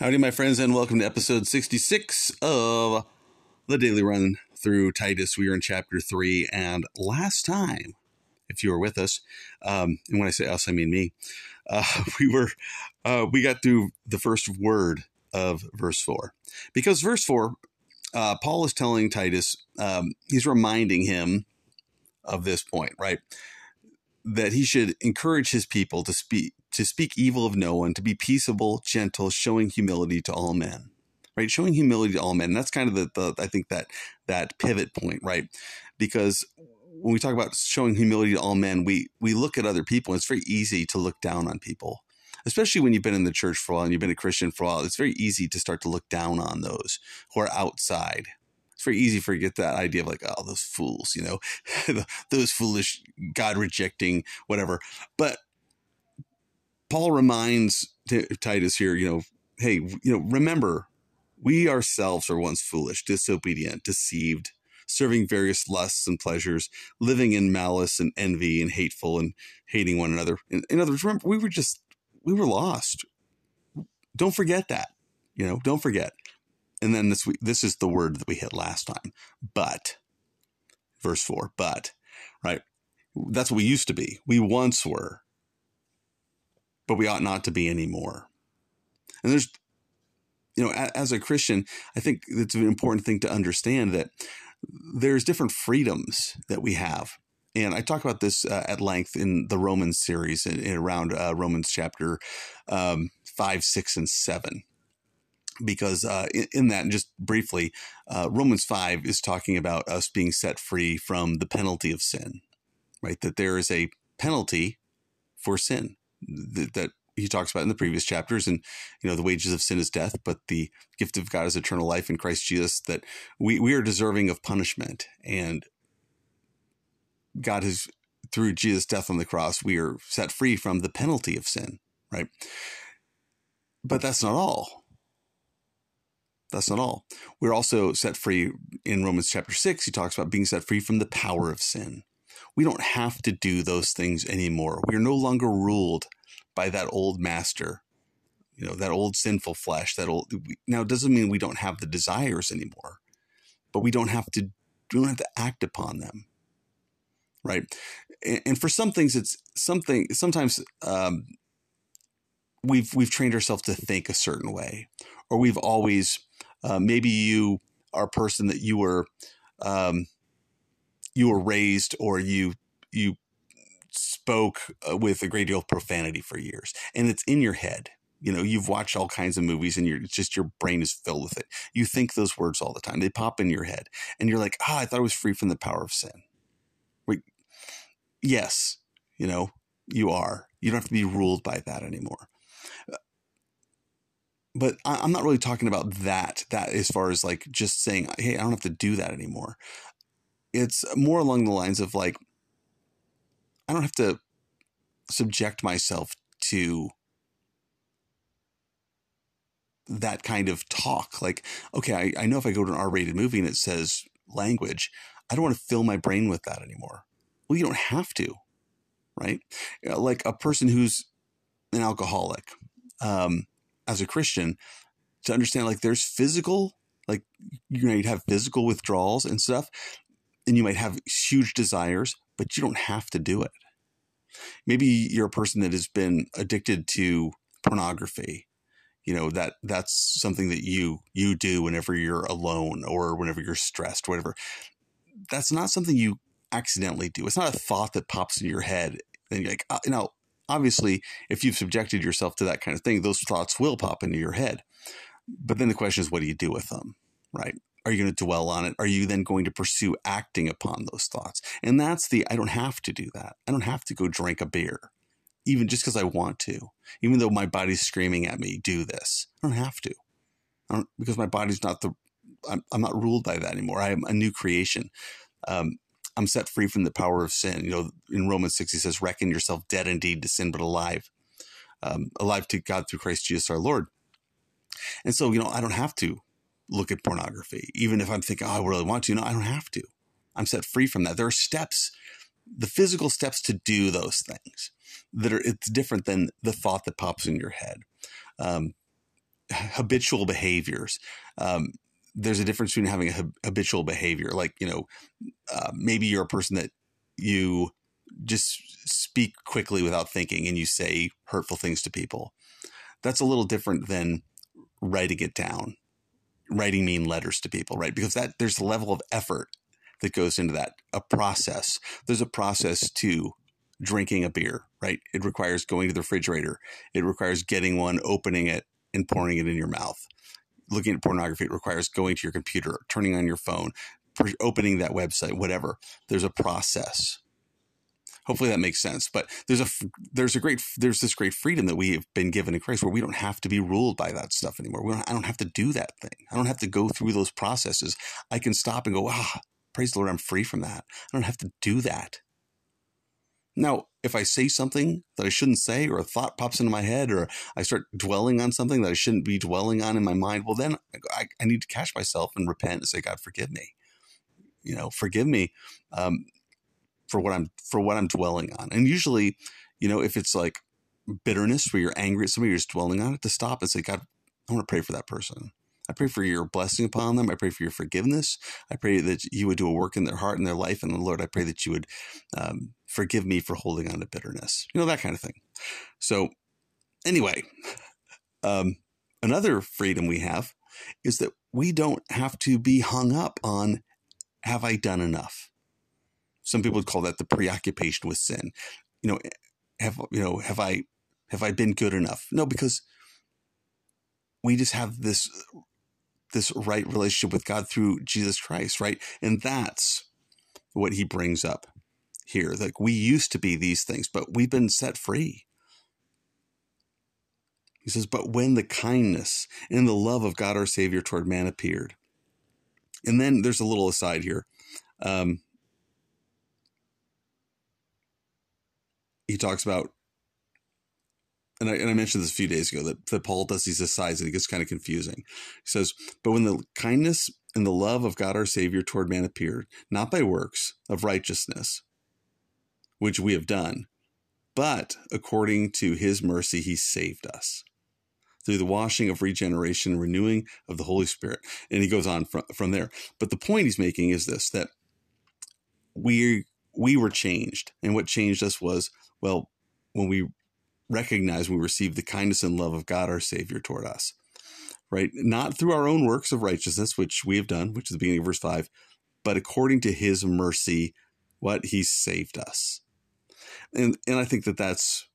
Howdy, my friends, and welcome to episode 66 of the Daily Run through Titus. We are in chapter 3, and last time, if you were with us, um, and when I say us, I mean me, uh, we were, uh, we got through the first word of verse 4. Because verse 4, uh, Paul is telling Titus, um, he's reminding him of this point, right? That he should encourage his people to speak to speak evil of no one, to be peaceable, gentle, showing humility to all men. Right, showing humility to all men. That's kind of the, the I think that that pivot point, right? Because when we talk about showing humility to all men, we we look at other people. And it's very easy to look down on people, especially when you've been in the church for a while and you've been a Christian for a while. It's very easy to start to look down on those who are outside. It's very easy for you to get that idea of like, oh, those fools, you know, those foolish, God rejecting, whatever. But Paul reminds Titus here, you know, hey, you know, remember, we ourselves are once foolish, disobedient, deceived, serving various lusts and pleasures, living in malice and envy and hateful and hating one another. In, in other words, remember, we were just, we were lost. Don't forget that, you know, don't forget. And then this, this is the word that we hit last time, but, verse four, but, right? That's what we used to be. We once were but we ought not to be anymore. And there's, you know, as a Christian, I think it's an important thing to understand that there's different freedoms that we have. And I talk about this uh, at length in the Romans series, in, in around uh, Romans chapter um, five, six, and seven because uh, in, that, just briefly, uh, Romans 5 is talking about us being set free from the penalty of sin, right? That there is a penalty for sin that, that he talks about in the previous chapters. And you know the wages of sin is death but the gift of god is eternal life in christ jesus that we, we are deserving of punishment. And god has through jesus death on the cross we are set free from the penalty of sin right? But that's not all that's not all we're also set free in romans chapter 6 he talks about being set free from the power of sin we don't have to do those things anymore we are no longer ruled by that old master, you know, that old sinful flesh, that old, now it doesn't mean we don't have the desires anymore, but we don't have to, we don't have to act upon them. Right. And, and for some things, it's something, sometimes, um, we've, we've trained ourselves to think a certain way, or we've always, uh, maybe you are a person that you were, um, you were raised or you, you spoke uh, with a great deal of profanity for years, and it's in your head. You know, you've watched all kinds of movies, and you're just your brain is filled with it. You think those words all the time; they pop in your head, and you're like, "Ah, oh, I thought I was free from the power of sin." Wait, yes, you know, you are. You don't have to be ruled by that anymore but I'm not really talking about that. That as far as like just saying, "Hey, I don't have to do that anymore." It's more along the lines of like, I don't have to subject myself to that kind of talk. Like, okay, I, I know if I go to an R rated movie and it says language, I don't want to fill my brain with that anymore. Well, you don't have to, right? Like a person who's an alcoholic, um, as a Christian, to understand like there's physical, like, you know, you'd have physical withdrawals and stuff, and you might have huge desires, but you don't have to do it. Maybe you're a person that has been addicted to pornography. You know, that that's something that you you do whenever you're alone or whenever you're stressed, whatever. That's not something you accidentally do. It's not a thought that pops in your head and you're like, uh, you know, obviously, if you've subjected yourself to that kind of thing, those thoughts will pop into your head. But then the question is, what do you do with them? Right? Are you going to dwell on it? Are you then going to pursue acting upon those thoughts? And that's the I don't have to do that. I don't have to go drink a beer, even just because I want to, even though my body's screaming at me, do this. I don't have to. I don't, because my body's not the, I'm, I'm not ruled by that anymore. I am a new creation. Um, I'm set free from the power of sin. You know, in Romans 6, he says, reckon yourself dead indeed to sin, but alive, um, alive to God through Christ Jesus our Lord. And so, you know, I don't have to look at pornography, even if I'm thinking, oh, I really want to. No, I don't have to. I'm set free from that. There are steps, the physical steps to do those things that are, it's different than the thought that pops in your head. Um, habitual behaviors. Um, there's a difference between having a habitual behavior, like you know, uh, maybe you're a person that you just speak quickly without thinking and you say hurtful things to people. That's a little different than writing it down, writing mean letters to people, right? Because that there's a level of effort that goes into that, a process. There's a process to drinking a beer, right? It requires going to the refrigerator. It requires getting one, opening it, and pouring it in your mouth. Looking at pornography, it requires going to your computer, turning on your phone, opening that website, whatever. There's a process. Hopefully that makes sense. But there's a there's a great there's this great freedom that we have been given in Christ, where we don't have to be ruled by that stuff anymore. We don't, I don't have to do that thing. I don't have to go through those processes. I can stop and go, ah, praise the Lord, I'm free from that. I don't have to do that. Now, if I say something that I shouldn't say, or a thought pops into my head, or I start dwelling on something that I shouldn't be dwelling on in my mind, well, then I, I need to catch myself and repent and say, God, forgive me. You know, forgive me um, for what I'm for what I'm dwelling on. And usually, you know, if it's like bitterness where you're angry at somebody, you're just dwelling on it, to stop and say, God, I want to pray for that person. I pray for your blessing upon them. I pray for your forgiveness. I pray that you would do a work in their heart and their life. And Lord, I pray that you would um, forgive me for holding on to bitterness. You know, that kind of thing. So, anyway, um, another freedom we have is that we don't have to be hung up on have I done enough? Some people would call that the preoccupation with sin. You know, have you know, have I have I been good enough? No, because we just have this this right relationship with God through Jesus Christ, right? And that's what he brings up here. Like we used to be these things, but we've been set free. He says, But when the kindness and the love of God our Savior toward man appeared. And then there's a little aside here. Um, he talks about and I, and I mentioned this a few days ago that, that Paul does these asides and it gets kind of confusing. He says, But when the kindness and the love of God our Savior toward man appeared, not by works of righteousness, which we have done, but according to his mercy, he saved us through the washing of regeneration and renewing of the Holy Spirit. And he goes on from, from there. But the point he's making is this that we we were changed. And what changed us was, well, when we recognize we receive the kindness and love of God, our Savior, toward us, right? Not through our own works of righteousness, which we have done, which is the beginning of verse 5, but according to His mercy, what He saved us. And, and I think that that's,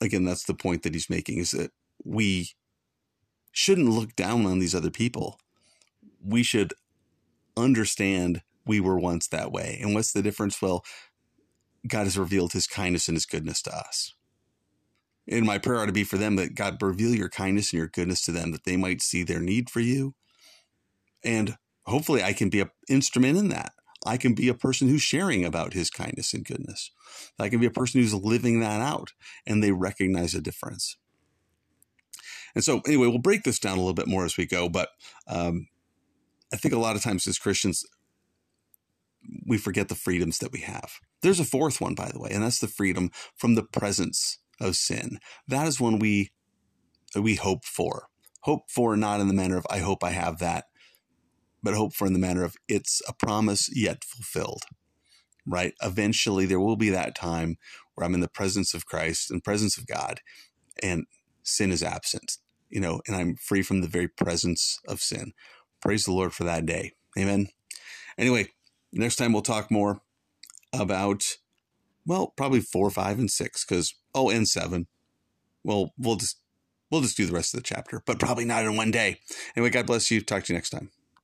again, that's the point that he's making is that we shouldn't look down on these other people. We should understand we were once that way. And what's the difference? Well, God has revealed his kindness and his goodness to us. And my prayer ought to be for them that God reveal your kindness and your goodness to them, that they might see their need for you. And hopefully I can be an instrument in that. I can be a person who's sharing about his kindness and goodness. I can be a person who's living that out and they recognize a difference. And so, anyway, we'll break this down a little bit more as we go. But um, I think a lot of times as Christians, we forget the freedoms that we have. There's a fourth one, by the way, and that's the freedom from the presence of sin. That is one we we hope for. Hope for not in the manner of I hope I have that, but hope for in the manner of it's a promise yet fulfilled. Right? Eventually there will be that time where I'm in the presence of Christ and presence of God and sin is absent. You know, and I'm free from the very presence of sin. Praise the Lord for that day. Amen. Anyway, next time we'll talk more about well, probably four, five, and six, because oh, and seven. Well, we'll just we'll just do the rest of the chapter, but probably not in one day. Anyway, God bless you. Talk to you next time.